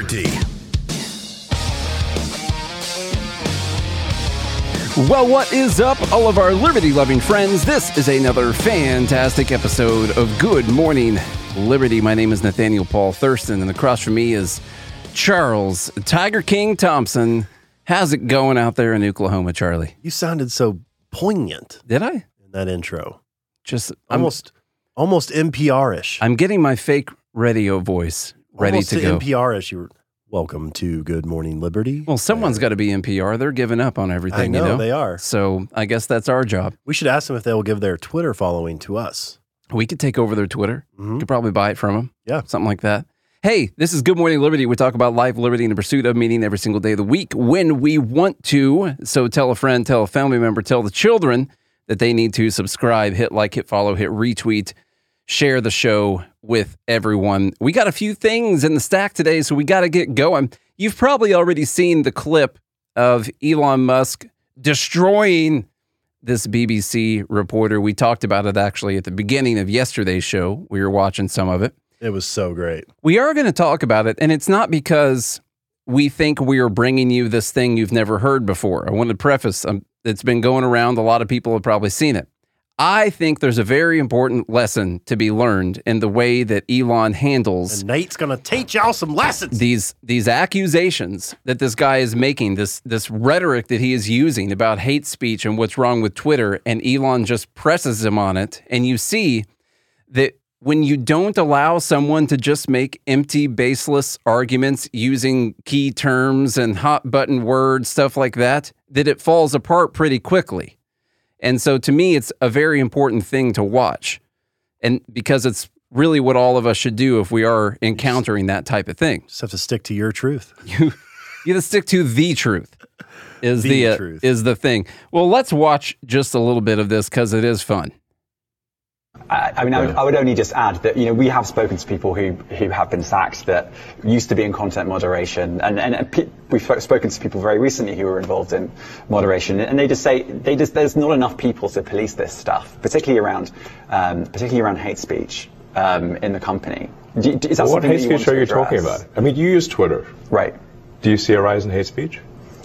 Liberty. Well, what is up, all of our liberty loving friends? This is another fantastic episode of Good Morning Liberty. My name is Nathaniel Paul Thurston, and across from me is Charles Tiger King Thompson. How's it going out there in Oklahoma, Charlie? You sounded so poignant Did I? in that intro. Just I'm, Almost almost NPR-ish. I'm getting my fake radio voice ready almost to go. NPR-ish. You were welcome to Good Morning Liberty. Well, someone's got to be NPR. They're giving up on everything, I know, you know. they are. So I guess that's our job. We should ask them if they will give their Twitter following to us. We could take over their Twitter. Mhm. Could probably buy it from them. Yeah. Something like that. Hey, this is Good Morning Liberty. We talk about life, liberty, and the pursuit of meaning every single day of the week when we want to. So tell a friend, tell a family member, tell the children that they need to subscribe, hit like, hit follow, hit retweet, share the show with everyone. We got a few things in the stack today, so we got to get going. You've probably already seen the clip of Elon Musk destroying this BBC reporter. We talked about it actually at the beginning of yesterday's show. We were watching some of it. It was so great. We are going to talk about it, and it's not because we think we are bringing you this thing you've never heard before. I want to preface um, it's been going around. A lot of people have probably seen it. I think there's a very important lesson to be learned in the way that Elon handles And Nate's gonna teach y'all some lessons. these these accusations that this guy is making this this rhetoric that he is using about hate speech and what's wrong with Twitter and Elon just presses him on it and you see that when you don't allow someone to just make empty baseless arguments using key terms and hot button words stuff like that that it falls apart pretty quickly. And so to me it's a very important thing to watch. And because it's really what all of us should do if we are encountering that type of thing. Just have to stick to your truth. You you gotta stick to the truth. Is the, The uh, truth. is the thing. Well, let's watch just a little bit of this because it is fun. I, I mean, I would, I would only just add that you know we have spoken to people who who have been sacked that used to be in content moderation, and and pe- we've spoken to people very recently who were involved in moderation, and they just say they just there's not enough people to police this stuff, particularly around um, particularly around hate speech um, in the company. Do, is that what hate that you want speech are you talking about? I mean, you use Twitter. Right. Do you see a rise in hate speech?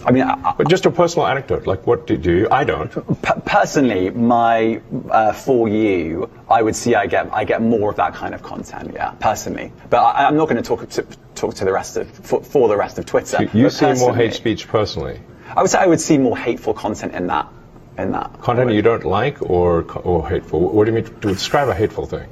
I mean, I, But just a personal anecdote. Like, what do, do you? I don't. P- personally, my uh, for you, I would see I get I get more of that kind of content. Yeah, personally, but I, I'm not going to talk to talk to the rest of for, for the rest of Twitter. You, you see more hate speech personally. I would say I would see more hateful content in that in that Content you don't like or or hateful. What do you mean to describe a hateful thing?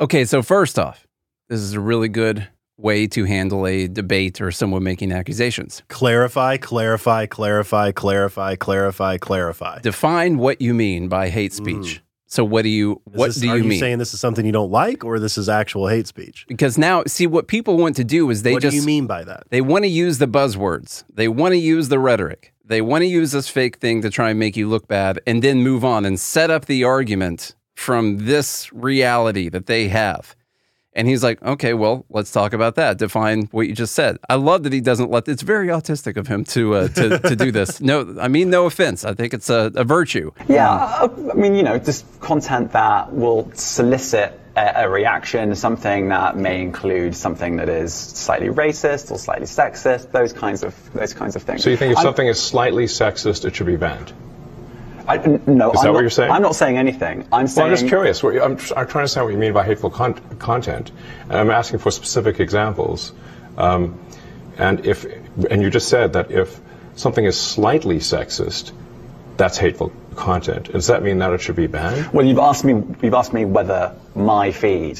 Okay, so first off, this is a really good way to handle a debate or someone making accusations. Clarify, clarify, clarify, clarify, clarify, clarify. Define what you mean by hate hmm. speech. So what do you Is what this- do are you you mean? saying this is something you don't like, or this is actual hate speech? because now see what people want to do is they what just do you mean by that? They want to use the buzzwords. They want to use the rhetoric. They want to use this fake thing to try and make you look bad and then move on and set up the argument from this reality that they have. And he's like, okay, well, let's talk about that. Define what you just said. I love that he doesn't let. It's very autistic of him to uh, to, to do this. No, I mean no offense. I think it's a, a virtue. Yeah, I I mean, you know, just content that will solicit a, a reaction, something that may include something that is slightly racist or slightly sexist, those kinds of those kinds of things. So you think if I'm- something is slightly sexist, it should be banned? I, no, Is I'm that what not, you're saying? I'm not saying anything. I'm Well, I'm just curious. What- I'm, I'm trying to understand what you mean by hateful con- content. And I'm asking for specific examples. Um, and if, and you just said that if something is slightly sexist, that's hateful content. Does that mean that it should be banned? Well, you've asked me. You've asked me whether my feed,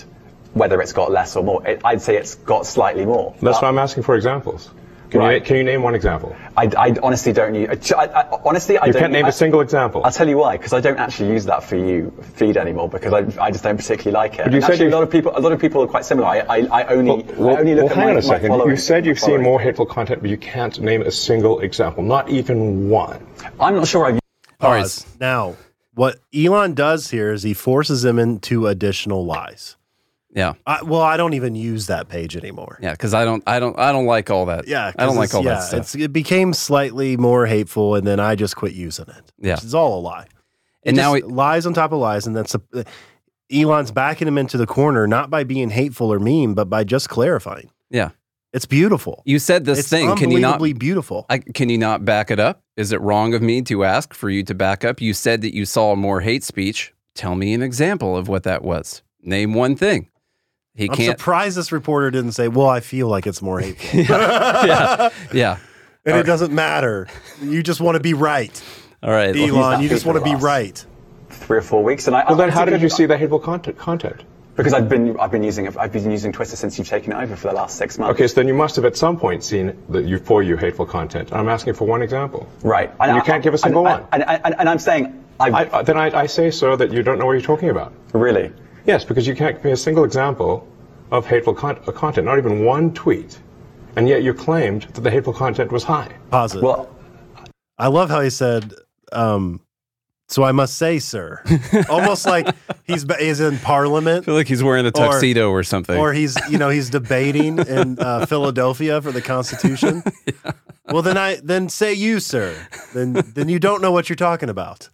whether it's got less or more. It, I'd say it's got slightly more. That's why I'm asking for examples. Can, Right. you, can you name one example? I, I honestly don't use. I, I, honestly, I You don't. can't name I, a single example. I'll tell you why, because I don't actually use that for you feed anymore because I, I just don't particularly like it. But you And said actually, a lot of people, a lot of people are quite similar. I, I, I only, Well, I only look well, at hang my, on a second. following- You said you've seen more hateful content, but you can't name a single example, not even one. I'm not sure I've All right. Now, what Elon does here is he forces them into additional lies. Yeah. I, well, I don't even use that page anymore. Yeah. Cause I don't, I don't, I don't like all that. Yeah, I don't like all yeah, that stuff. It's, it became slightly more hateful, and then I just quit using it. Yeah. it's all a lie. It And now it- lies on top of lies, and that's a, uh, Elon's backing him into the corner, not by being hateful or mean, but by just clarifying. Yeah. It's beautiful. You said this it's thing. Can you not, beautiful? I, can you not back it up? Is it wrong of me to ask for you to back up? You said that you saw more hate speech. Tell me an example of what that was. Name one thing. He I'm can't. surprised this reporter didn't say, "Well, I feel like it's more hateful," yeah. Yeah. and it doesn't matter. You just want to be right, All right. Elon. You just want to be right. three or four weeks, and I. Well, then how did you see the hateful content? content? Because I've been, I've been using, I've been using Twitter since you've taken it over for the last six months. Okay, so then you must have at some point seen the you for you hateful content. I'm asking for one example. Right. And you can't give a single and, one. And, and, and, and I'm saying, I've, I, uh, then I, I say, sir, that you don't know what you're talking about. really. Yes, because you can't give me a single example of hateful con- uh, content, not even one tweet, and yet you claimed that the hateful content was high. Positive. Well, I love how he said, um, "So I must say, sir," almost like he's he's in Parliament. I feel like he's wearing a tuxedo or, something. or he's you know he's debating in uh, Philadelphia for the Constitution. Well, then I then say you, sir. Then then you don't know what you're talking about.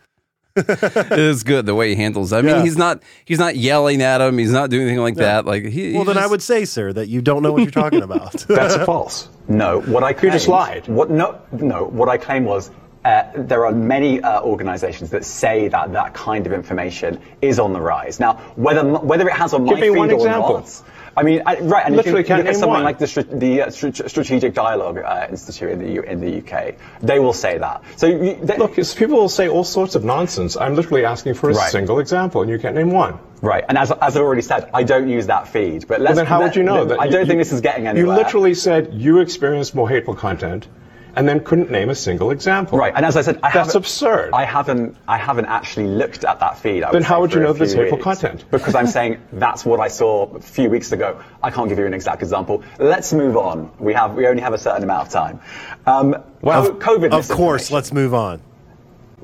it is good the way he handles. it. I mean, Yeah. he's not he's not yelling at him. He's not doing anything like that. Like he. Well, he then I would say, sir, that you don't know what you're talking about. That's false. no. What I claimed, just lied. What? No, no. What I claim was. Uh, there are many uh, organisations that say that that kind of information is on the rise. Now, whether whether it has on Give my me feed one or example. not, I mean, I, right, and Literally if you can't look at something one. like the, the uh, Strategic Dialogue uh, Institute in the U- in the UK, they will say that. So you, they, Look, people will say all sorts of nonsense. I'm literally asking for a Right. single example, and you can't name one. right, and as, as I already said, I don't use that feed. But let's, Well, then how let- would you know that? I don't you- think this is getting anywhere. You literally said you experienced more hateful content, and then couldn't name a single example. Right, and as I said, I That's absurd. I haven't, I haven't actually looked at that feed. I Then say, how would you a know there's few hateful weeks. content? Because I'm saying that's what I saw a few weeks ago. I can't give you an exact example. Let's move on. We have, we only have a certain amount of time. Um, Well, Co- COVID. of course, let's move on.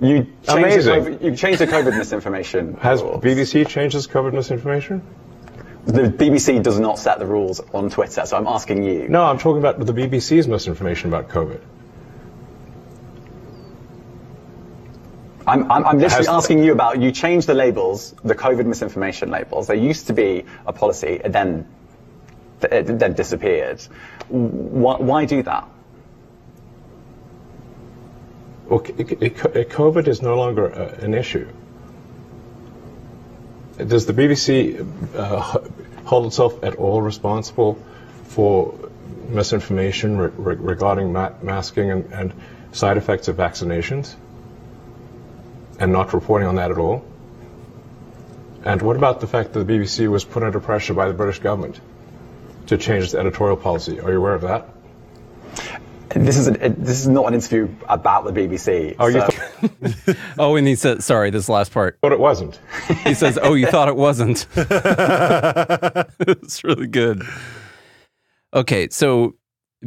You changed the Amazing. COVID, you changed the COVID misinformation. Has rules. BBC changed its COVID misinformation? The BBC does not set the rules on Twitter, so I'm asking you. No, I'm talking about the BBC's misinformation about COVID. I'm, I'm, I'm literally asking you about, you changed the labels, the COVID misinformation labels. There used to be a policy, it then, it then disappeared. Why, why do that? Well, COVID is no longer uh, an issue. Does the BBC uh, hold itself at all responsible for misinformation re- regarding ma- masking and, and side effects of vaccinations? And not reporting on that at all? And what about the fact that the BBC was put under pressure by the British government to change its editorial policy? Are you aware of that? This is, a, this is not an interview about the BBC. Oh, you th- Oh, and he said, sorry, this last part. But it wasn't. He says, "Oh, you thought it wasn't." it's really good. Okay, so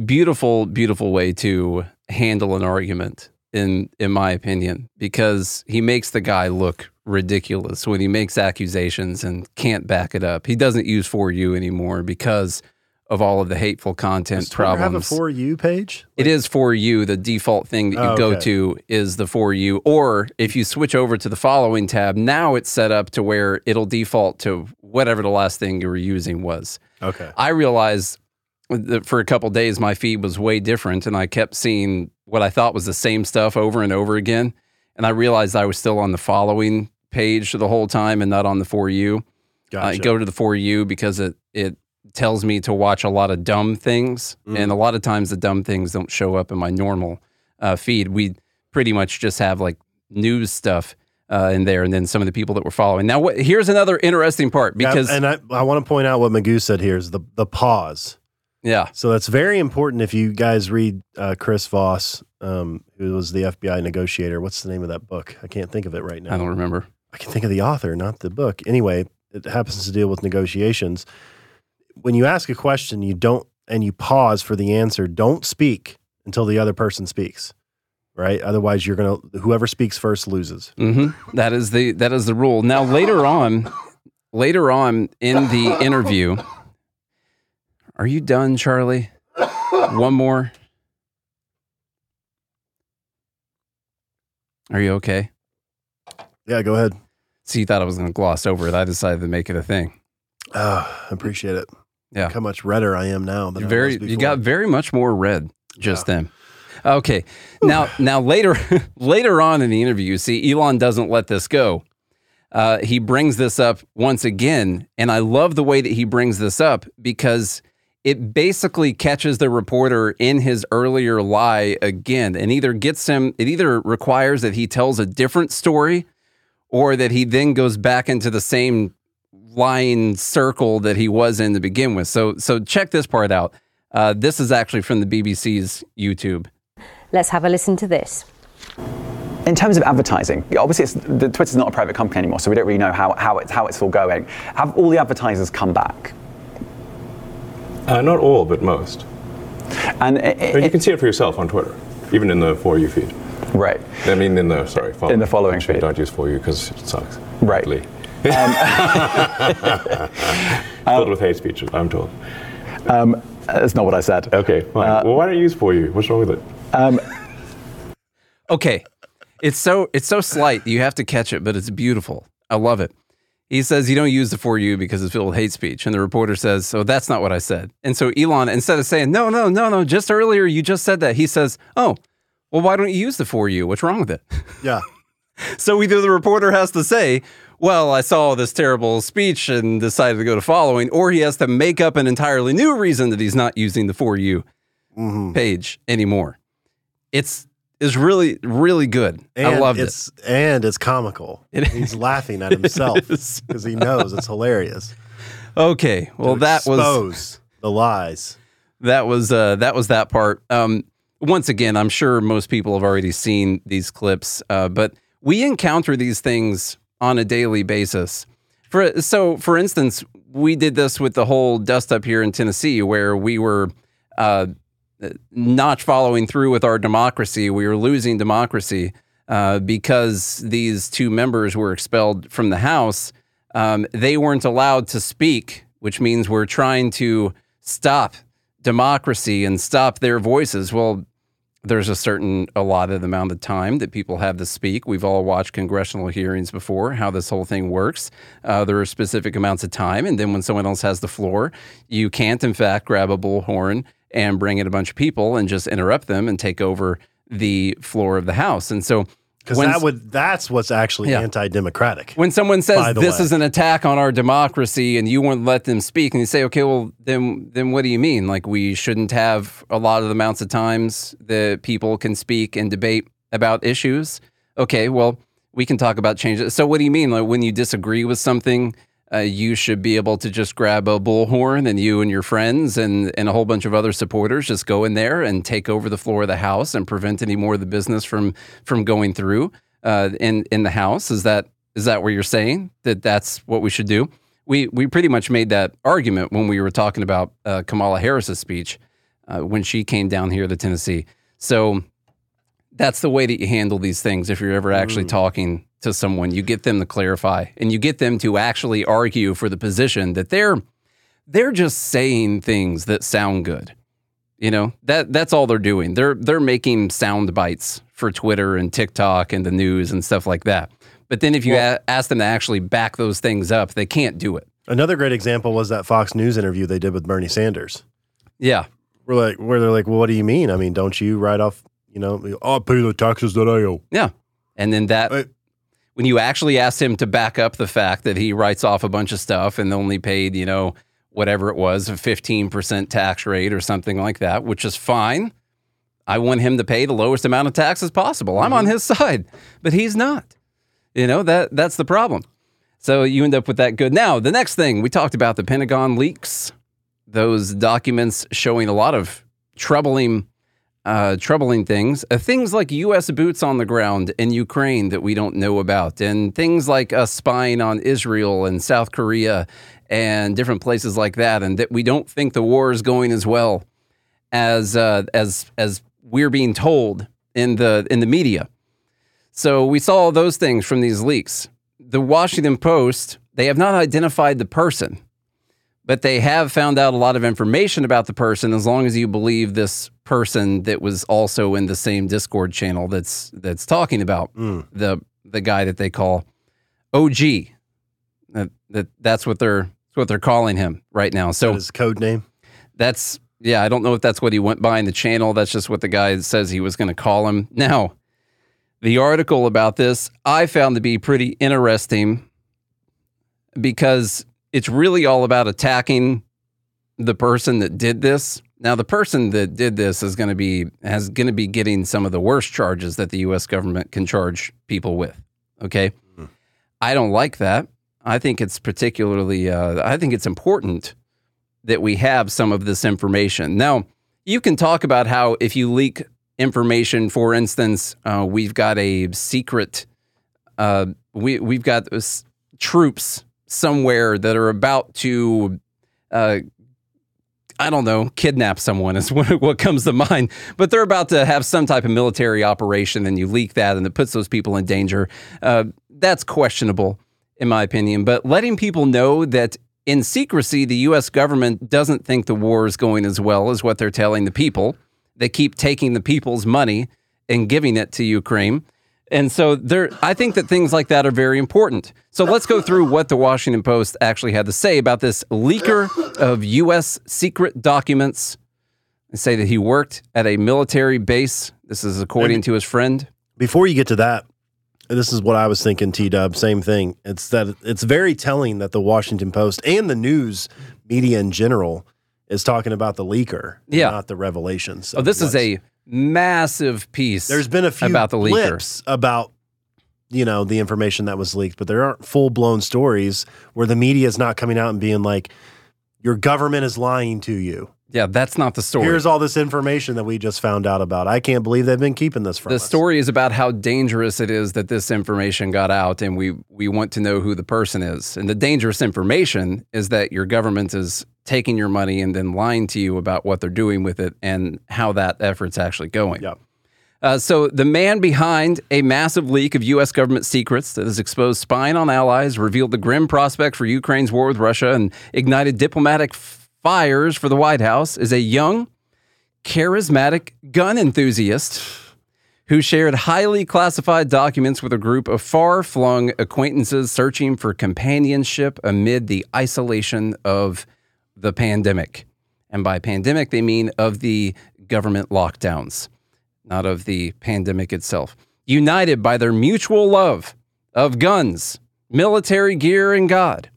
beautiful, beautiful way to handle an argument, in in my opinion, because he makes the guy look ridiculous when he makes accusations and can't back it up. He doesn't use for you anymore because of all of the hateful content Does Twitter have a problems. for you page? It is for you. The default thing that you Oh, go okay. to is the for you. Or if you switch over to the following tab, now it's set up to where it'll default to whatever the last thing you were using was. Okay. I realized that for a couple days my feed was way different and I kept seeing what I thought was the same stuff over and over again. And I realized I was still on the following page the whole time and not on the for you. I go to the for you because it it tells me to watch a lot of dumb things, Mm. and a lot of times the dumb things don't show up in my normal uh, feed. We pretty much just have like news stuff uh, in there, and then some of the people that we're following. Now, what, here's another interesting part Yeah, because and I, I want to point out what Magoo said here is the the pause. Yeah. So that's very important if you guys read uh, Chris Voss, um, who was the FBI negotiator. What's the name of that book? I can't think of it right now. I don't remember. I can think of the author, not the book. Anyway, it happens to deal with negotiations. When you ask a question, you don't, and you pause for the answer, don't speak until the other person speaks, right? Otherwise, you're to, whoever speaks first loses. hmm That is the that is the rule. Now later on, later on in the interview, are you done, Charlie? One more. Are you okay? Yeah, go ahead. So you thought I was going to gloss over it. I decided to make it a thing. Oh, I appreciate it. Yeah. Look how much redder I am now than very you got very much more red just then. Okay. Now now later later on in the interview, you see Elon doesn't let this go. Uh, he brings this up once again, and I love the way that he brings this up because it basically catches the reporter in his earlier lie again, and either gets him. It either requires that he tells a different story, or that he then goes back into the same lying circle that he was in to begin with. So so check this part out. Uh, this is actually from the BBC's YouTube. Let's have a listen to this. In terms of advertising, obviously it's, the Twitter's not a private company anymore, so we don't really know how, how, it's, how it's all going. Have all the advertisers come back? Uh, not all, but most. And it, But you can see it for yourself on Twitter, even in the For You feed. right, I mean, in the, sorry, following. In the following Actually, feed. Don't use For You because it sucks. Right. Lee. Filled with hate speech, I'm told. that's not what I said. Okay, fine. Uh, well, why don't you use For You? What's wrong with it? Okay. It's so it's so slight. You have to catch it, but it's beautiful. I love it. He says you don't use the for you because it's filled with hate speech. And the reporter says, So that's not what I said. And so Elon, instead of saying, No, no, no, no, just earlier you just said that, he says, Oh, well, why don't you use the for you? What's wrong with it? Yeah. So either the reporter has to say, Well, I saw this terrible speech and decided to go to following, or he has to make up an entirely new reason that he's not using the for you Mm-hmm. page anymore. It's is really, really good. And I loved it. And it's comical. It- He's laughing at himself because he knows it's hilarious. Okay. Well, To that was the lies. that was uh, that was that part. Um, once again, I'm sure most people have already seen these clips, uh, but we encounter these things on a daily basis. For so, for instance, we did this with the whole dust up here in Tennessee, where we were uh, not following through with our democracy. We were losing democracy uh, because these two members were expelled from the House. Um, they weren't allowed to speak, which means we're trying to stop democracy and stop their voices. Well, there's a certain allotted amount of time that people have to speak. We've all watched congressional hearings before, how this whole thing works. Uh, there are specific amounts of time. And then when someone else has the floor, you can't, in fact, grab a bullhorn and bring in a bunch of people and just interrupt them and take over the floor of the House. And so, Because that would that's what's actually Yeah. anti-democratic. when someone says this way. is an attack on our democracy and you won't let them speak and you say okay well then then what do you mean like we shouldn't have a lot of the amounts of times that people can speak and debate about issues okay well we can talk about changes so what do you mean like when you disagree with something uh, you should be able to just grab a bullhorn and you and your friends and, and a whole bunch of other supporters just go in there and take over the floor of the house and prevent any more of the business from from going through uh, in in the house. Is that is that what you're saying that that's what we should do? We we pretty much made that argument when we were talking about uh, Kamala Harris's speech uh, when she came down here to Tennessee. So that's the way that you handle these things. If you're ever actually talking to someone, you get them to clarify and you get them to actually argue for the position that they're they're just saying things that sound good. You know that that's all they're doing. They're they're making sound bites for Twitter and TikTok and the news and stuff like that. But then if you a- ask them to actually back those things up, they can't do it. Another great example was that Fox News interview they did with Bernie Sanders. Yeah, We're like, where they're like, well, what do you mean? I mean, don't you write off, you know, I'll pay the taxes that I owe. yeah. And then that But- when you actually ask him to back up the fact that he writes off a bunch of stuff and only paid, you know, whatever it was, a 15% tax rate or something like that, which is fine. I want him to pay the lowest amount of taxes possible. I'm on mm-hmm. his side, but he's not. You know, that that's the problem. So you end up with that good. Now, the next thing we talked about the Pentagon leaks, those documents showing a lot of troubling uh, troubling things, uh, things like U.S. boots on the ground in Ukraine that we don't know about, and things like us spying on Israel and South Korea and different places like that, and that we don't think the war is going as well as uh, as as we're being told in the in the media. So we saw all those things from these leaks. The Washington Post they have not identified the person, but they have found out a lot of information about the person. As long as you believe this person that was also in the same Discord channel that's that's talking about Mm. the the guy that they call OG. That, that that's what they're that's what they're calling him right now. So That his code name. that's yeah, I don't know if that's what he went by in the channel. That's just what the guy says he was going to call him. Now, the article about this I found to be pretty interesting because it's really all about attacking the person that did this. Now, the person that did this is going to be has going to be getting some of the worst charges that the U.S. government can charge people with. Okay, I don't like that. I think it's particularly. Uh, I think it's important that we have some of this information. Now, you can talk about how if you leak information, for instance, uh, we've got a secret, uh, we, we've got troops somewhere that are about to, uh, I don't know, kidnap someone is what, comes to mind. But they're about to have some type of military operation and you leak that and it puts those people in danger. Uh, that's questionable, in my opinion. But letting people know that in secrecy, the U.S. government doesn't think the war is going as well as what they're telling the people. They keep taking the people's money and giving it to Ukraine. And so there I think that things like that are very important. So let's go through what the Washington Post actually had to say about this leaker of US secret documents. They say that he worked at a military base. This is according to his friend. Before you get to that, this is what I was thinking, T Dub. Same thing. It's that it's very telling that the Washington Post and the news media in general is talking about the leaker, Yeah. not the revelations. Oh, this is a massive piece. There's been a few about the leaker. blips about you know the information that was leaked, but there aren't full blown stories where the media is not coming out and being like, "Your government is lying to you." Yeah, that's not the story. Here's all this information that we just found out about. I can't believe they've been keeping this from the us. The story is about how dangerous it is that this information got out and we we want to know who the person is and the dangerous information is that your government is taking your money and then lying to you about what they're doing with it and how that effort's actually going Yep. uh, so the man behind a massive leak of U.S. government secrets that has exposed spying on allies, revealed the grim prospect for Ukraine's war with Russia, and ignited diplomatic fires for the White House is a young, charismatic gun enthusiast who shared highly classified documents with a group of far flung acquaintances searching for companionship amid the isolation of the pandemic. And by pandemic, they mean of the government lockdowns, not of the pandemic itself. United by their mutual love of guns, military gear, and God,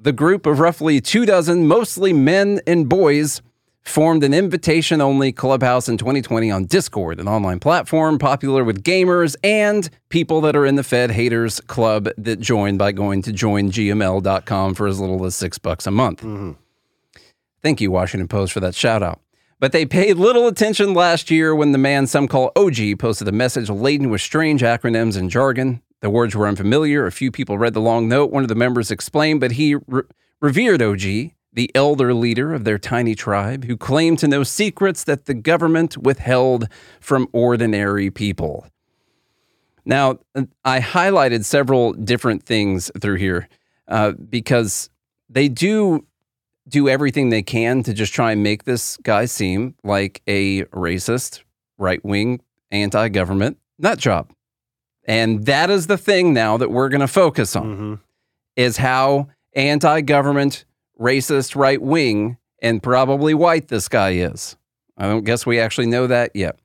the group of roughly two dozen, mostly men and boys, formed an invitation only clubhouse in 2020 on Discord, an online platform popular with gamers and people that are in the Fed haters club that join by going to joingml.com for as little as six bucks a month. Mm-hmm. Thank you, Washington Post, for that shout out. But they paid little attention last year when the man some call OG posted a message laden with strange acronyms and jargon. The words were unfamiliar. A few people read the long note. One of the members explained, but he re- revered OG, the elder leader of their tiny tribe, who claimed to know secrets that the government withheld from ordinary people. Now, I highlighted several different things through here uh, because they do do everything they can to just try and make this guy seem like a racist, right wing, anti government nut job. And that is the thing now that we're going to focus on Mm-hmm. is how anti government, racist, right wing, and probably white this guy is. I don't guess we actually know that yet.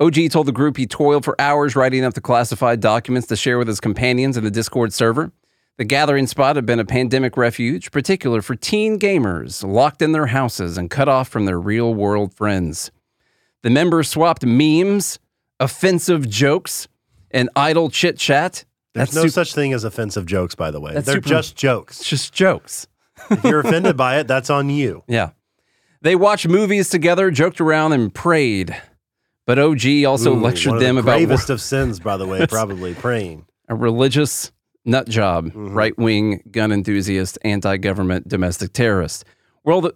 OG told the group he toiled for hours writing up the classified documents to share with his companions in the Discord server. The gathering spot had been a pandemic refuge, particular for teen gamers locked in their houses and cut off from their real world friends. The members swapped memes, offensive jokes, and idle chit chat. There's That's no such thing as offensive jokes, by the way. That's They're super- just jokes. just jokes. if you're offended by it, that's on you. Yeah. They watched movies together, joked around, and prayed. But OG also Ooh, lectured one of them the about gravest of sins, by the way, probably praying. a religious nut job, Mm-hmm. right wing gun enthusiast, anti government domestic terrorist. World,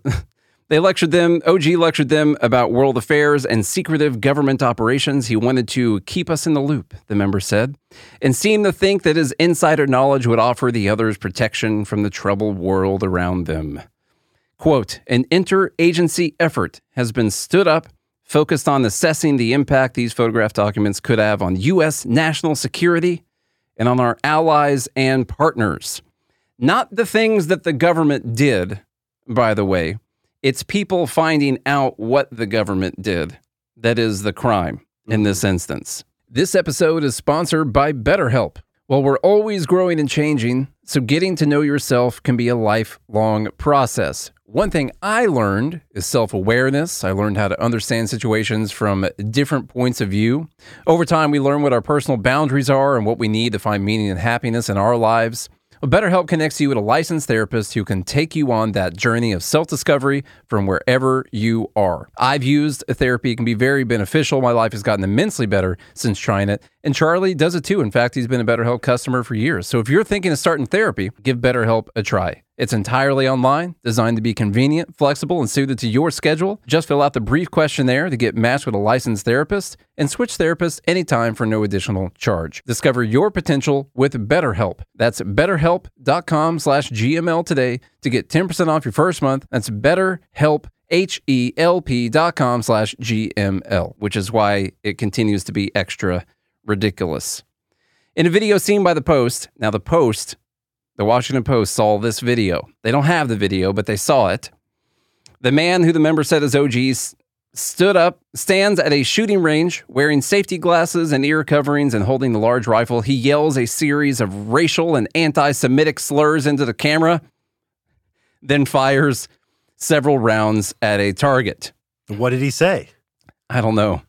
they lectured them. OG lectured them about world affairs and secretive government operations. He wanted to keep us in the loop, the member said, and seemed to think that his insider knowledge would offer the others protection from the troubled world around them. Quote, an interagency effort has been stood up focused on assessing the impact these photograph documents could have on U.S. national security and on our allies and partners. Not the things that the government did, by the way. It's people finding out what the government did that is the crime in this mm-hmm. instance. This episode is sponsored by BetterHelp. Well, we're always growing and changing, so getting to know yourself can be a lifelong process. One thing I learned is self awareness. I learned how to understand situations from different points of view. Over time, we learn what our personal boundaries are and what we need to find meaning and happiness in our lives. BetterHelp connects you with a licensed therapist who can take you on that journey of self discovery from wherever you are. I've used therapy, it can be very beneficial. My life has gotten immensely better since trying it. And Charlie does it too. In fact, he's been a BetterHelp customer for years. So if you're thinking of starting therapy, give BetterHelp a try. It's entirely online, designed to be convenient, flexible, and suited to your schedule. Just fill out the brief questionnaire to get matched with a licensed therapist and switch therapists anytime for no additional charge. Discover your potential with BetterHelp. That's betterhelp.com slash GML today to get 10% off your first month. That's betterhelp, H-E-L-P dot com slash GML, which is why it continues to be extra ridiculous. In a video seen by the Post, now the Post the Washington Post saw this video. They don't have the video, but they saw it. The man who the member said is OG stood up, stands at a shooting range wearing safety glasses and ear coverings and holding the large rifle. He yells a series of racial and anti Semitic slurs into the camera, then fires several rounds at a target. What did he say? I don't know.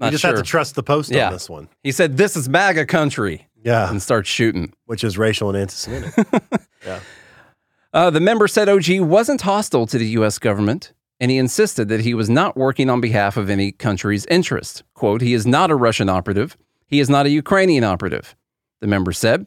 You just sure. have to trust the post Yeah. on this one. he said, This is MAGA country, Yeah. and starts shooting. Which is racial and anti-Semitic. yeah. Uh, the member said OG wasn't hostile to the U.S. government, and he insisted that he was not working on behalf of any country's interest. Quote, he is not a Russian operative. He is not a Ukrainian operative, the member said.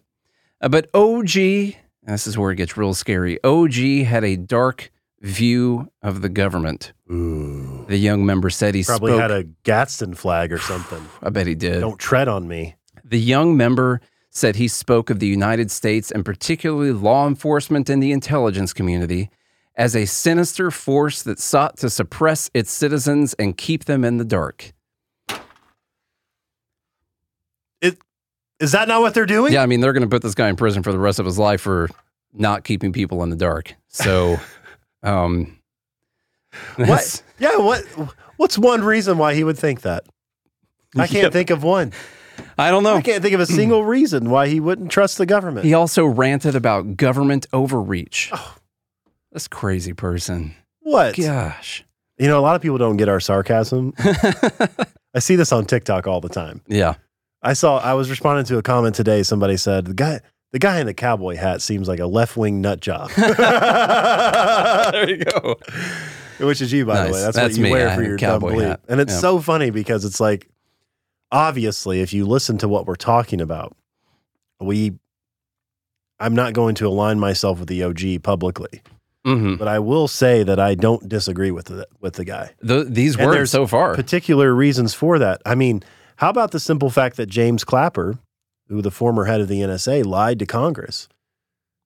Uh, but OG, this is where it gets real scary, OG had a dark view of the government. Ooh. The young member said he Probably spoke. had a Gadsden flag or something. I bet he did. Don't tread on me. The young member said he spoke of the United States and particularly law enforcement and the intelligence community as a sinister force that sought to suppress its citizens and keep them in the dark. It is that not what they're doing? Yeah, I mean, they're going to put this guy in prison for the rest of his life for not keeping people in the dark. So, um, What? Yeah. What? What's one reason why he would think that? I can't Yep. think of one. I don't know. I can't think of a single reason why he wouldn't trust the government. He also ranted about government overreach. Oh. This crazy person. what? Gosh. You know, a lot of people don't get our sarcasm. I see this on TikTok all the time. Yeah. I saw. I was responding to a comment today. Somebody said the guy, the guy in the cowboy hat, seems like a left wing nut job. there you go. Which is you, by the way. That's, That's what you me. Wear have for your dumb cowboy bleep. hat. And it's Yeah. so funny because it's like, obviously, if you listen to what we're talking about, we. I'm not going to align myself with the OG publicly, hmm but I will say that I don't disagree with the with the guy. The, these And words so far. particular reasons for that. I mean, how about the simple fact that James Clapper, who the former head of the NSA, lied to Congress,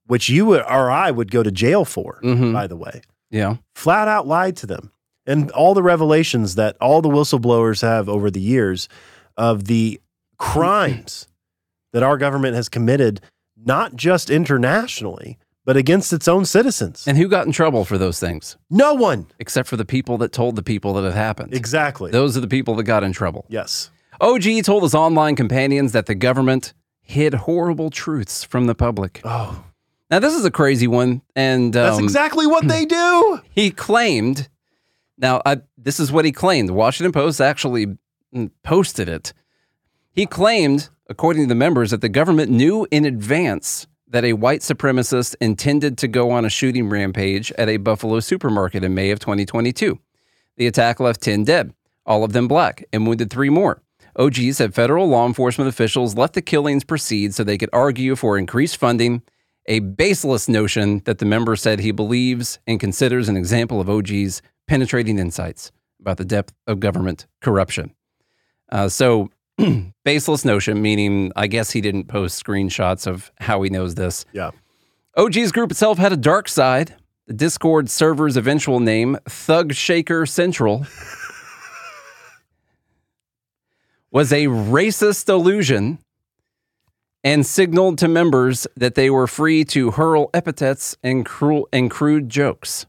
which you would, or I would go to jail for, Mhm. by the way, Yeah. flat out lied to them. And all the revelations that all the whistleblowers have over the years of the crimes that our government has committed, not just internationally, but against its own citizens. And who got in trouble for those things? no one. Except for the people that told the people that it happened. Exactly. Those are the people that got in trouble. yes. OG told his online companions that the government hid horrible truths from the public. Oh, Now, this is a crazy one. And that's um, exactly what they do. he claimed, now, I, this is what he claimed. The Washington Post actually mm, posted it. He claimed, according to the members, that the government knew in advance that a white supremacist intended to go on a shooting rampage at a Buffalo supermarket in May of 2022. The attack left 10 dead, all of them black, and wounded three more. OG said federal law enforcement officials let the killings proceed so they could argue for increased funding, a baseless notion that the member said he believes and considers an example of OG's penetrating insights about the depth of government corruption. Uh, so, baseless notion, meaning I guess he didn't post screenshots of how he knows this. Yeah. OG's group itself had a dark side. The Discord server's eventual name, Thug Shaker Central, was a racist illusion and signaled to members that they were free to hurl epithets and cruel and crude jokes.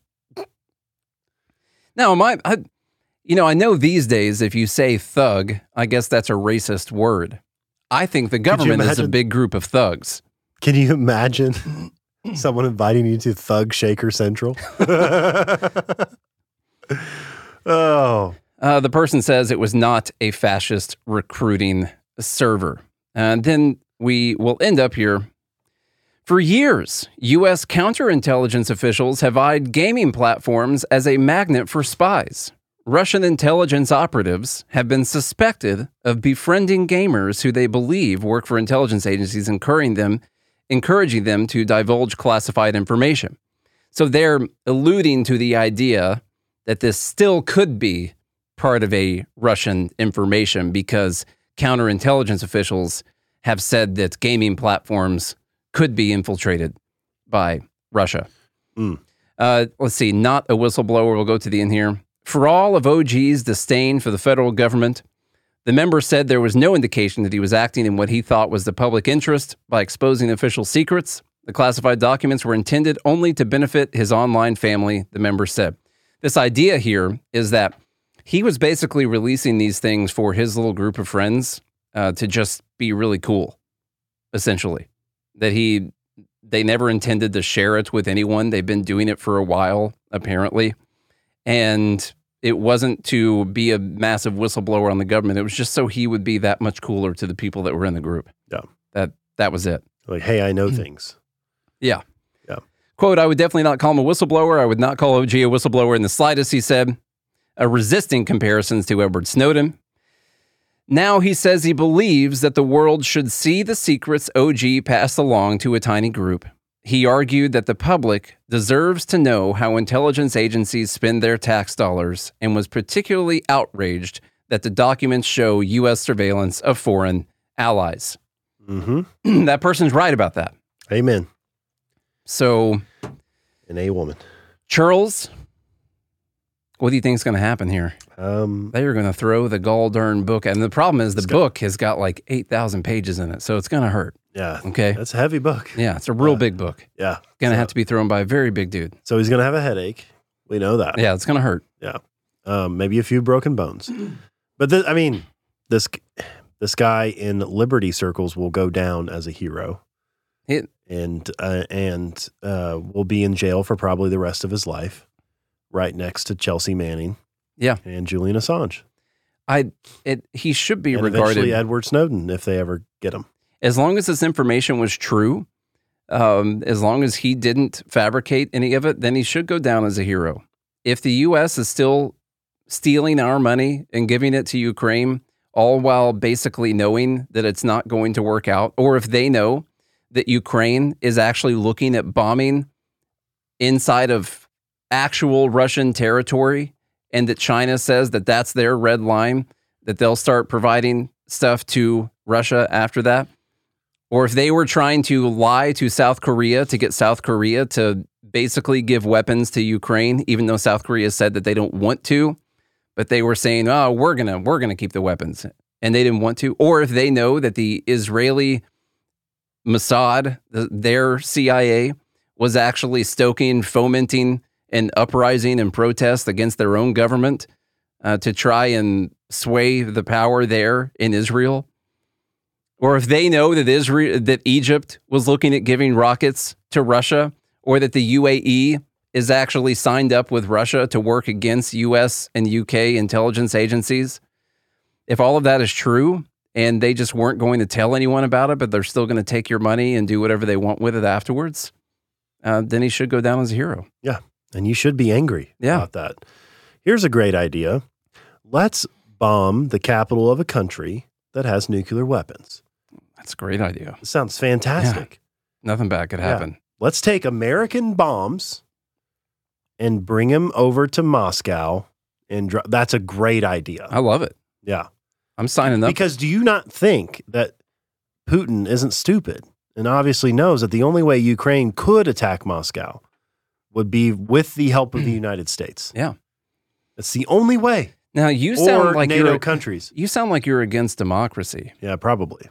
Now, my, I, you know, I know these days if you say thug, I guess that's a racist word. I think the government is a big group of thugs. Can you imagine someone inviting you to Thug Shaker Central? oh, Uh, the person says it was not a fascist recruiting server. And then we will end up here. For years, U.S. counterintelligence officials have eyed gaming platforms as a magnet for spies. Russian intelligence operatives have been suspected of befriending gamers who they believe work for intelligence agencies, encouraging them, encouraging them to divulge classified information. So they're alluding to the idea that this still could be part of a Russian information because counterintelligence officials have said that gaming platforms could be infiltrated by Russia. Mm. Uh, let's see, not a whistleblower. We'll go to the end here. For all of OG's disdain for the federal government, the member said there was no indication that he was acting in what he thought was the public interest by exposing official secrets. The classified documents were intended only to benefit his online family, the member said. This idea here is that he was basically releasing these things for his little group of friends uh, to just be really cool, essentially. That he, they never intended to share it with anyone. They've been doing it for a while, apparently. And it wasn't to be a massive whistleblower on the government. It was just so he would be that much cooler to the people that were in the group. Yeah. That that was it. like, hey, I know things. Yeah. Yeah. Quote, I would definitely not call him a whistleblower. I would not call OG a whistleblower in the slightest, he said, uh, resisting comparisons to Edward Snowden. Now he says he believes that the world should see the secrets OG passed along to a tiny group. He argued that the public deserves to know how intelligence agencies spend their tax dollars and was particularly outraged that the documents show U.S. surveillance of foreign allies. Mm-hmm. that person's right about that. Amen. So, And a woman. Charles, what do you think is going to happen here? Um, They are going to throw the gall darn book, and the problem is the book has got like eight thousand pages in it, so it's going to hurt. yeah. Okay, That's a heavy book. yeah, it's a real Uh, big book. Yeah. Going to so, have to be thrown by a very big dude. So he's going to have a headache. We know that. Yeah, it's going to hurt. Yeah. Um, maybe a few broken bones. But I mean, this this guy in Liberty circles will go down as a hero. It- and uh, and uh, will be in jail for probably the rest of his life, right next to Chelsea Manning. Yeah. and Julian Assange, I it he should be and regarded Edward Snowden if they ever get him. as long as this information was true. Um, as long as he didn't fabricate any of it, then he should go down as a hero. If the U.S. is still stealing our money and giving it to Ukraine, all while basically knowing that it's not going to work out, or if they know that Ukraine is actually looking at bombing inside of actual Russian territory, and that China says that that's their red line, that they'll start providing stuff to Russia after that. Or if they were trying to lie to South Korea to get South Korea to basically give weapons to Ukraine, even though South Korea said that they don't want to, but they were saying, "Oh, we're gonna we're gonna keep the weapons," and they didn't want to. Or if they know that the Israeli Mossad, the, their CIA, was actually stoking, fomenting an uprising and protest against their own government uh, to try and sway the power there in Israel, or if they know that Israel, that Egypt was looking at giving rockets to Russia, or that the UAE is actually signed up with Russia to work against US and UK intelligence agencies, if all of that is true, and they just weren't going to tell anyone about it, but they're still going to take your money and do whatever they want with it afterwards, uh, then he should go down as a hero. Yeah. And you should be angry Yeah. about that. Here's a great idea. Let's bomb the capital of a country that has nuclear weapons. That's a great idea. It sounds fantastic. Nothing bad could Yeah. happen. Let's take American bombs and bring them over to Moscow and dro- that's a great idea. I love it. Yeah. I'm signing up. Because do you not think that Putin isn't stupid and obviously knows that the only way Ukraine could attack Moscow would be with the help of the United States? Yeah. That's the only way. now you or sound like NATO you're countries. you sound like you're against democracy. Yeah, probably.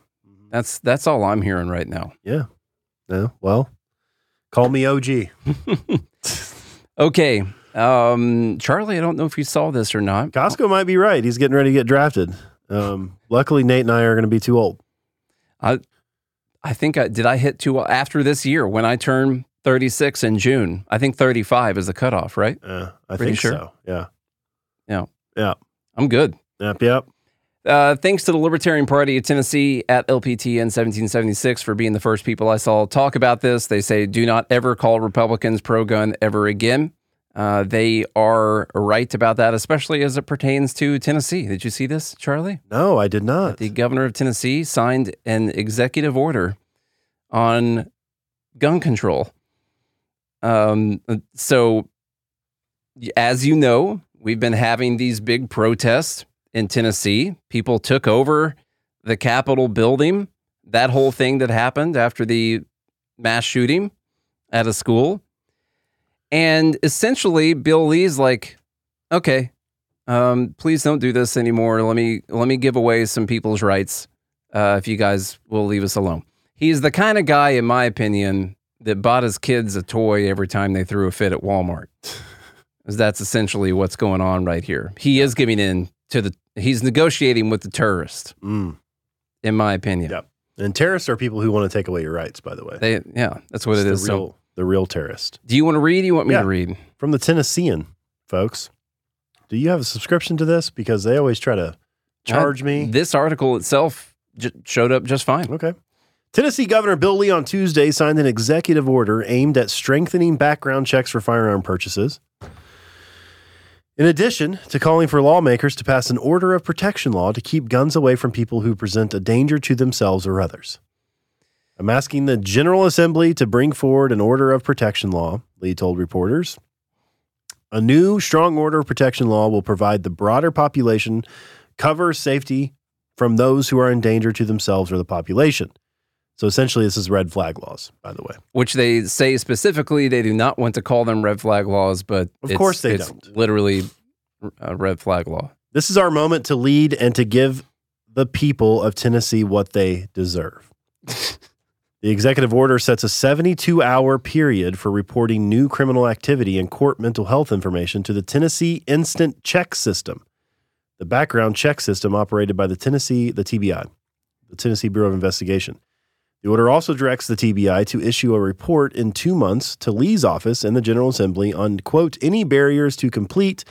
That's that's all I'm hearing right now. Yeah. No. Well, call me OG. Okay. Um, Charlie, I don't know if you saw this or not. Costco might be right. He's getting ready to get drafted. Um, luckily, Nate and I are going to be too old. I I think I did I hit two after this year when I turn 36 in June. I think 35 is the cutoff, right? Uh, I Pretty think sure. so. Yeah. Yeah. Yeah. I'm good. Yep. Yep. Uh, thanks to the Libertarian Party of Tennessee at LPTN 1776 for being the first people I saw talk about this. They say, do not ever call Republicans pro gun ever again. Uh, they are right about that, especially as it pertains to Tennessee. Did you see this, Charlie? No, I did not. The governor of Tennessee signed an executive order on gun control. Um, so, as you know, we've been having these big protests in Tennessee. People took over the Capitol building, that whole thing that happened after the mass shooting at a school. And essentially, Bill Lee's like, okay, um, please don't do this anymore. Let me let me give away some people's rights uh, if you guys will leave us alone. He's the kind of guy, in my opinion, that bought his kids a toy every time they threw a fit at Walmart. That's essentially what's going on right here. He is giving in to the. He's negotiating with the terrorist, Mm. in my opinion. Yep. And terrorists are people who want to take away your rights. By the way, They, yeah, that's what It's it is. The So, real, the real terrorist do you want to read? You want me Yeah. to read? from the Tennessean, folks. Do you have a subscription to this? Because they always try to charge me. This article itself j- showed up just fine. Okay. Tennessee Governor Bill Lee on Tuesday signed an executive order aimed at strengthening background checks for firearm purchases. In addition to calling for lawmakers to pass an order of protection law to keep guns away from people who present a danger to themselves or others. I'm asking the General Assembly to bring forward an order of protection law, Lee told reporters. A new strong order of protection law will provide the broader population cover safety from those who are in danger to themselves or the population. So essentially, this is red flag laws, by the way. which they say specifically they do not want to call them red flag laws, but Of it's- course they don't. Literally, a red flag law. This is our moment to lead and to give the people of Tennessee what they deserve. the executive order sets a 72 hour period for reporting new criminal activity and court mental health information to the Tennessee Instant Check System, the background check system operated by the Tennessee, the TBI, the Tennessee Bureau of Investigation. The order also directs the TBI to issue a report in two months to Lee's office and the General Assembly on, quote, any barriers to complete,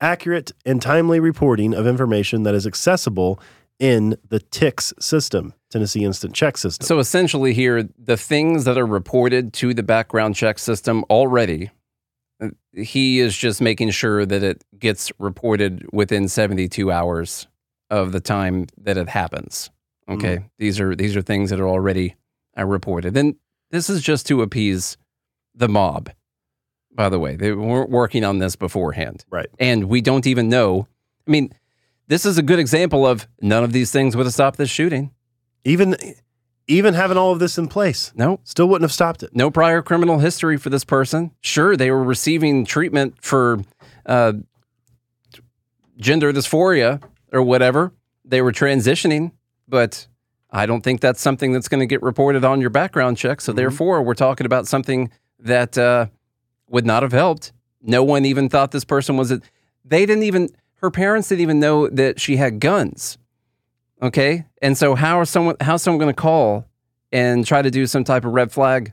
accurate, and timely reporting of information that is accessible in the TICS system, Tennessee Instant Check System. So essentially, here the things that are reported to the background check system already, he is just making sure that it gets reported within 72 hours of the time that it happens. Okay, these are these are things that are already uh, reported. And this is just to appease the mob. By the way, they weren't working on this beforehand. Right. And we don't even know. I mean, this is a good example of none of these things would have stopped this shooting. even even having all of this in place, No, still wouldn't have stopped it. no prior criminal history for this person. Sure, they were receiving treatment for uh, gender dysphoria or whatever. They were transitioning, but I don't think that's something that's going to get reported on your background check. So, therefore, we're talking about something that uh, would not have helped. No one even thought this person was. A, they didn't even. Her parents didn't even know that she had guns. Okay, and so how are someone? How's someone going to call and try to do some type of red flag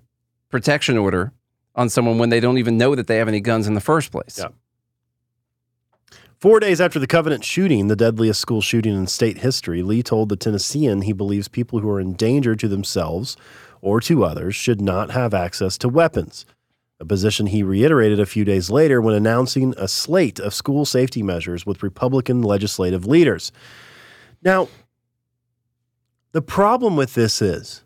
protection order on someone when they don't even know that they have any guns in the first place? Yeah. Four days after the Covenant shooting, the deadliest school shooting in state history, Lee told the Tennessean he believes people who are in danger to themselves or to others should not have access to weapons, a position he reiterated a few days later when announcing a slate of school safety measures with Republican legislative leaders. Now, the problem with this is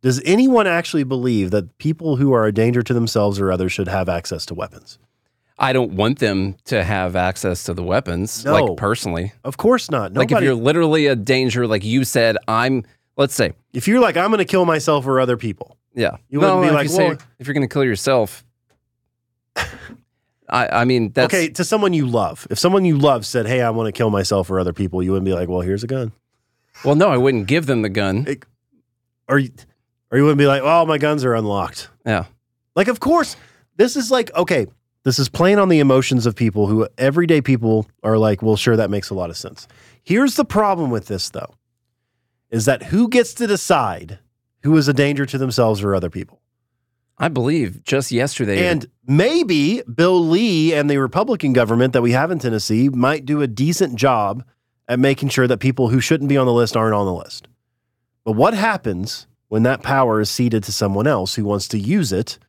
does anyone actually believe that people who are a danger to themselves or others should have access to weapons? I don't want them to have access to the weapons, No. like personally. Of course not. Like if you're literally a danger, like you said, I'm. Let's say, if you're like, I'm going to kill myself or other people, yeah, You wouldn't be like, you say- if you're going to kill yourself. I, I mean, that's okay, to someone you love, if someone you love said, Hey, I want to kill myself or other people, you wouldn't be like, Well, here's a gun. Well, no, I wouldn't give them the gun. Or you, or you wouldn't be like, Oh, my guns are unlocked. Yeah, Like, of course, this is like, okay, this is playing on the emotions of people who everyday people are like, Well, sure, that makes a lot of sense. Here's the problem with this, though, is that who gets to decide who is a danger to themselves or other people? I believe just yesterday. And maybe Bill Lee and the Republican government that we have in Tennessee might do a decent job at making sure that people who shouldn't be on the list aren't on the list. But what happens when that power is ceded to someone else who wants to use it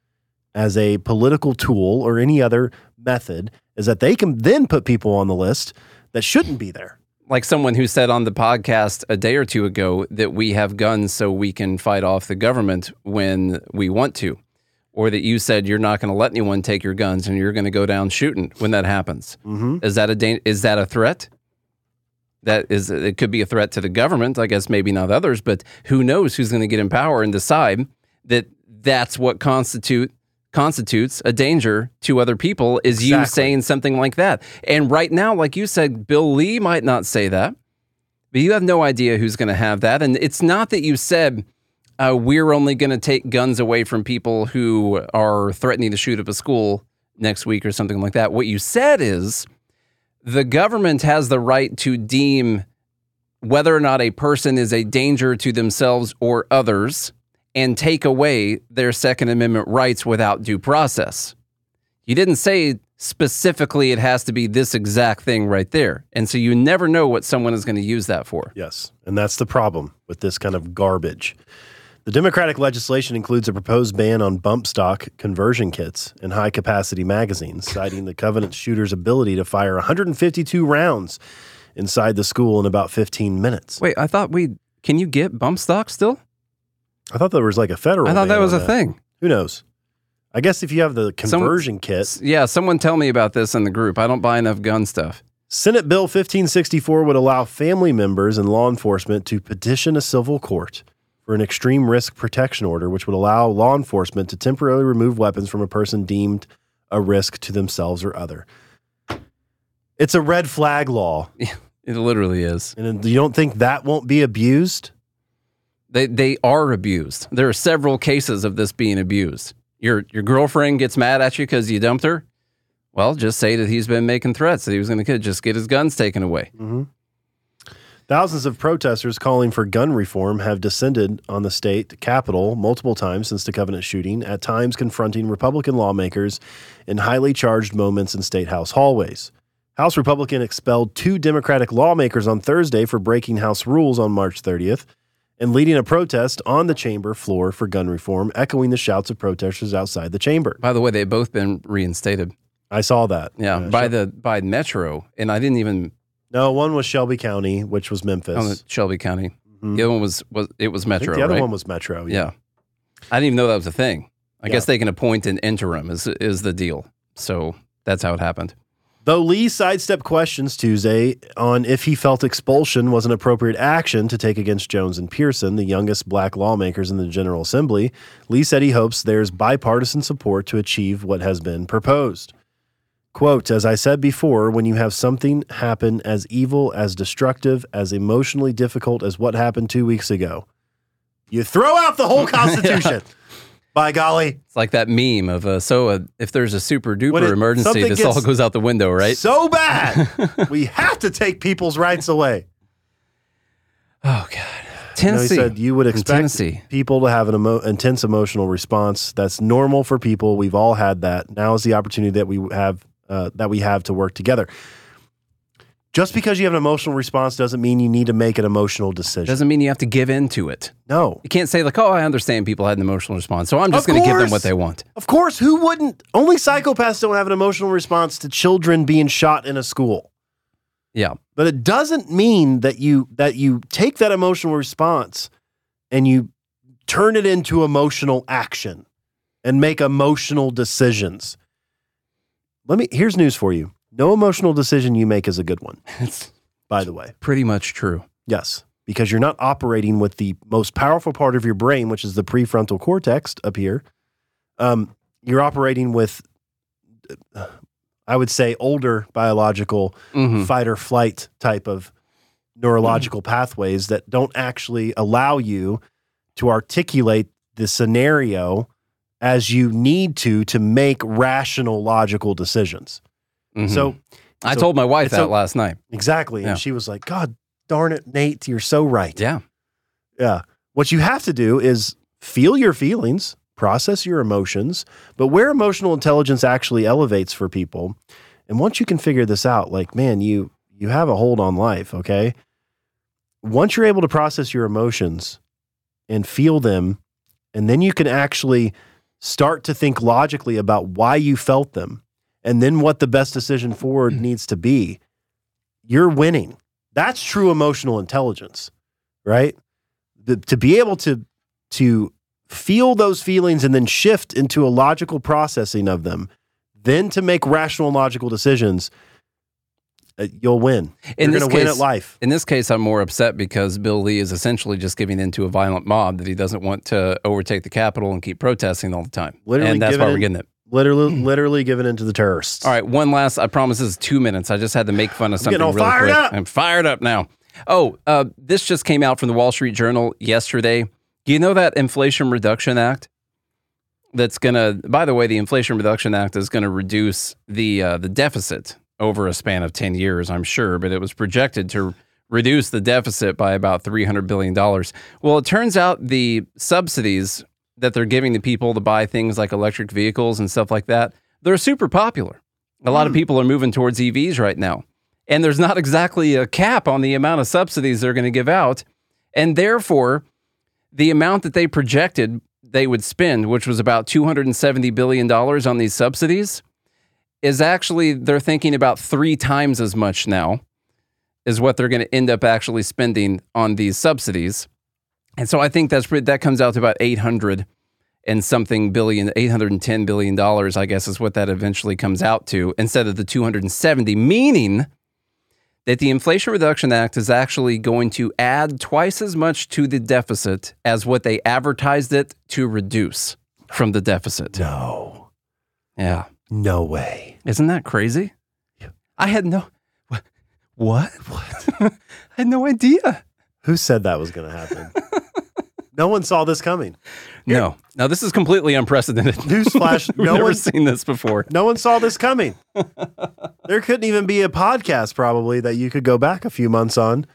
as a political tool or any other method is that they can then put people on the list that shouldn't be there. like someone who said on the podcast a day or two ago that we have guns so we can fight off the government when we want to, or that you said you're not going to let anyone take your guns and you're going to go down shooting when that happens. Mm-hmm. Is that a dan- is that a threat? That is, it could be a threat to the government. I guess maybe not others, but who knows who's going to get in power and decide that that's what constitute constitutes a danger to other people is you saying something like that. And right now, like you said, Bill Lee might not say that, but you have no idea who's going to have that. And it's not that you said uh, we're only going to take guns away from people who are threatening to shoot up a school next week or something like that. What you said is the government has the right to deem whether or not a person is a danger to themselves or others and take away their Second Amendment rights without due process. You didn't say specifically it has to be this exact thing right there. And so you never know what someone is going to use that for. Yes. And that's the problem with this kind of garbage. The Democratic legislation includes a proposed ban on bump stock conversion kits and high capacity magazines, citing the Covenant shooter's ability to fire 152 rounds inside the school in about 15 minutes. Wait, I thought we can you get bump stock still? I thought there was like a federal I thought that was a thing. Who knows? I guess if you have the Some- conversion kit, Yeah, someone tell me about this in the group. I don't buy enough gun stuff. Senate Bill 1564 would allow family members and law enforcement to petition a civil court for an extreme risk protection order, which would allow law enforcement to temporarily remove weapons from a person deemed a risk to themselves or other. It's a red flag law. It literally is. And you don't think that won't be abused? They they are abused. There are several cases of this being abused. Your your girlfriend gets mad at you because you dumped her. Well, just say that he's been making threats that he was going to just get his guns taken away. Mm-hmm. Thousands of protesters calling for gun reform have descended on the state capitol multiple times since the Covenant shooting, at times confronting Republican lawmakers in highly charged moments in state house hallways. House Republican expelled two Democratic lawmakers on Thursday for breaking House rules on March 30th and leading a protest on the chamber floor for gun reform, echoing the shouts of protesters outside the chamber. By the way, they've both been reinstated. I saw that. Yeah, by the by Metro, and I didn't even no, one was Shelby County, which was Memphis. on Shelby County. Mhm. The other one was was it was Metro. the other right? one was Metro. Yeah. I didn't even know that was a thing. I Yeah. guess they can appoint an interim is is the deal. So that's how it happened. Though Lee sidestepped questions Tuesday on if he felt expulsion was an appropriate action to take against Jones and Pearson, the youngest black lawmakers in the General Assembly, Lee said he hopes there's bipartisan support to achieve what has been proposed. Quote, as I said before, when you have something happen as evil, as destructive, as emotionally difficult as what happened two weeks ago, you throw out the whole Constitution. By golly. It's like that meme of uh, so uh, if there's a super duper it- emergency, this all goes out the window, right? So bad. we have to take people's rights away. oh God, You know, Tennessee. he said you would expect people to have an emo- intense emotional response. That's normal for people. We've all had that. Now is the opportunity that we have uh, that we have to work together. Just because you have an emotional response doesn't mean you need to make an emotional decision. Doesn't mean you have to give in to it. no. You can't say like, "Oh, I understand people had an emotional response, so I'm just going to give them what they want." Of course, who wouldn't? Only psychopaths don't have an emotional response to children being shot in a school. Yeah. But it doesn't mean that you that you take that emotional response and you turn it into emotional action and make emotional decisions. Let me here's news for you. No emotional decision you make is a good one, It's by the way. pretty much true. Yes, because you're not operating with the most powerful part of your brain, which is the prefrontal cortex up here. Um, you're operating with, uh, I would say, older biological Mhm. fight or flight type of neurological pathways that don't actually allow you to articulate the scenario as you need to to make rational logical decisions. Mhm. So I so told my wife that a- last night. exactly, Yeah. and she was like, "God darn it, Nate, you're so right." Yeah. Yeah. What you have to do is feel your feelings, process your emotions, but where emotional intelligence actually elevates for people, and once you can figure this out, like, man, you you have a hold on life, okay? Once you're able to process your emotions and feel them, and then you can actually start to think logically about why you felt them and then what the best decision forward needs to be, you're winning. That's true emotional intelligence, right? the, to be able to to feel those feelings and then shift into a logical processing of them, then to make rational and logical decisions, uh, you'll win. In You're going to win at life. In this case, I'm more upset because Bill Lee is essentially just giving in to a violent mob that he doesn't want to overtake the Capitol and keep protesting all the time. Literally and that's why we're getting it. Literally, literally given into the terrorists. All right, one last. I promise this is two minutes. I just had to make fun of something getting all really fired quick. up. I'm fired up now. Oh, uh, this just came out from the Wall Street Journal yesterday. Do you know that Inflation Reduction Act? That's gonna. By the way, the Inflation Reduction Act is going to reduce the uh, the deficit over a span of ten years. I'm sure, but it was projected to reduce the deficit by about three hundred billion dollars. Well, it turns out the subsidies that they're giving to people to buy things like electric vehicles and stuff like that, they're super popular. A lot of mm. people are moving towards EVs right now. And there's not exactly a cap on the amount of subsidies they're going to give out. And therefore, the amount that they projected they would spend, which was about $270 billion on these subsidies, is actually, they're thinking about three times as much now, is what they're going to end up actually spending on these subsidies. And so I think that's that comes out to about 800 and something billion, 810 billion dollars, I guess is what that eventually comes out to instead of the 270, meaning that the Inflation Reduction Act is actually going to add twice as much to the deficit as what they advertised it to reduce from the deficit. No, Yeah. no way. Isn't that crazy? I had no what what? What? I had no idea. Who said that was going to happen? no one saw this coming. No. No, this is completely unprecedented. Newsflash: We've No never one, seen this before. no one saw this coming. there couldn't even be a podcast probably that you could go back a few months on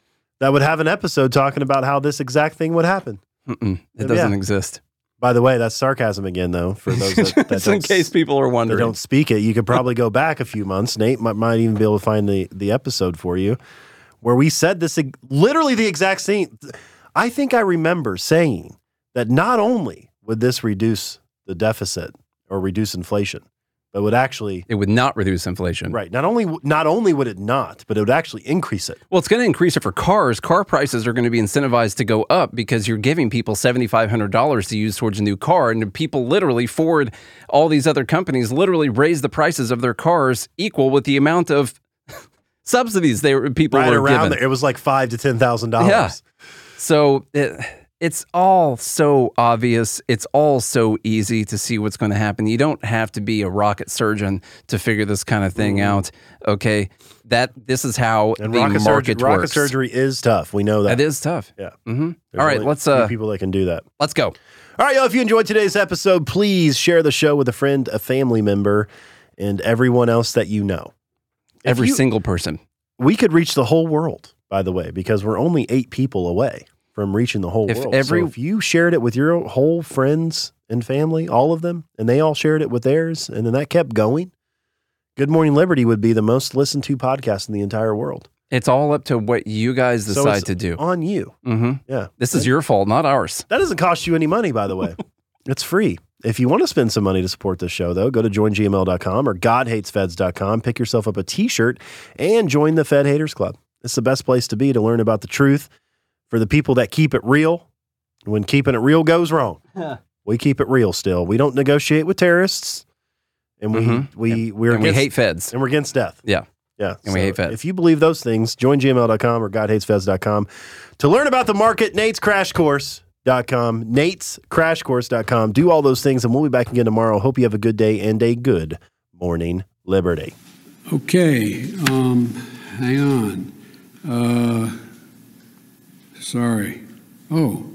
that would have an episode talking about how this exact thing would happen. Mm-mm, it Yeah. doesn't exist. By the way, that's sarcasm again, though. For those that, that Just in don't case people are wondering. don't speak it, you could probably go back a few months. Nate might, might even be able to find the, the episode for you where we said this literally the exact same. I think I remember saying that not only would this reduce the deficit or reduce inflation, but would actually It would not reduce inflation. right. Not only not only would it not, but it would actually increase it. Well, it's going to increase it for cars. Car prices are going to be incentivized to go up because you're giving people $7,500 to use towards a new car. And people literally, Ford, all these other companies literally raise the prices of their cars equal with the amount of subsidies they were, people Right were around given. there, it was like five to ten thousand Yeah. dollars. So it, it's all so obvious. It's all so easy to see what's going to happen. You don't have to be a rocket surgeon to figure this kind of thing out. Okay, that this is how And the rocket, market surgery, rocket surgery is tough. We know that. It is tough. Yeah. hmm All right, let's uh, people that can do that. let's go. All right, y'all. If you enjoyed today's episode, please share the show with a friend, a family member, and everyone else that you know. If Every you- single person. we could reach the whole world, by the way, because we're only eight people away from reaching the whole If world. every- so if you shared it with your whole friends and family, all of them, and they all shared it with theirs, and then that kept going, Good Morning Liberty would be the most listened to podcast in the entire world. It's all up to what you guys So decide it's to do. on you. hmm Yeah. This is your fault, not ours. That doesn't cost you any money, by the way. it's free. If you want to spend some money to support this show, though, go to joingml.com or godhatesfeds.com, pick yourself up a t shirt, and join the Fed Haters Club. It's the best place to be to learn about the truth for the people that keep it real when keeping it real goes wrong. we keep it real still. We don't negotiate with terrorists, and we, Mhm. we, we're And we hate feds. and we're against death. Yeah. Yeah. And we hate feds. If you believe those things, join gml.com or godhatesfeds.com to learn about the market, Nate's Crash Course.com, Nate's Crash Course.com. Do all those things, and we'll be back again tomorrow. Hope you have a good day and a good morning, Liberty. Okay, um, hang on. Uh, sorry. Oh,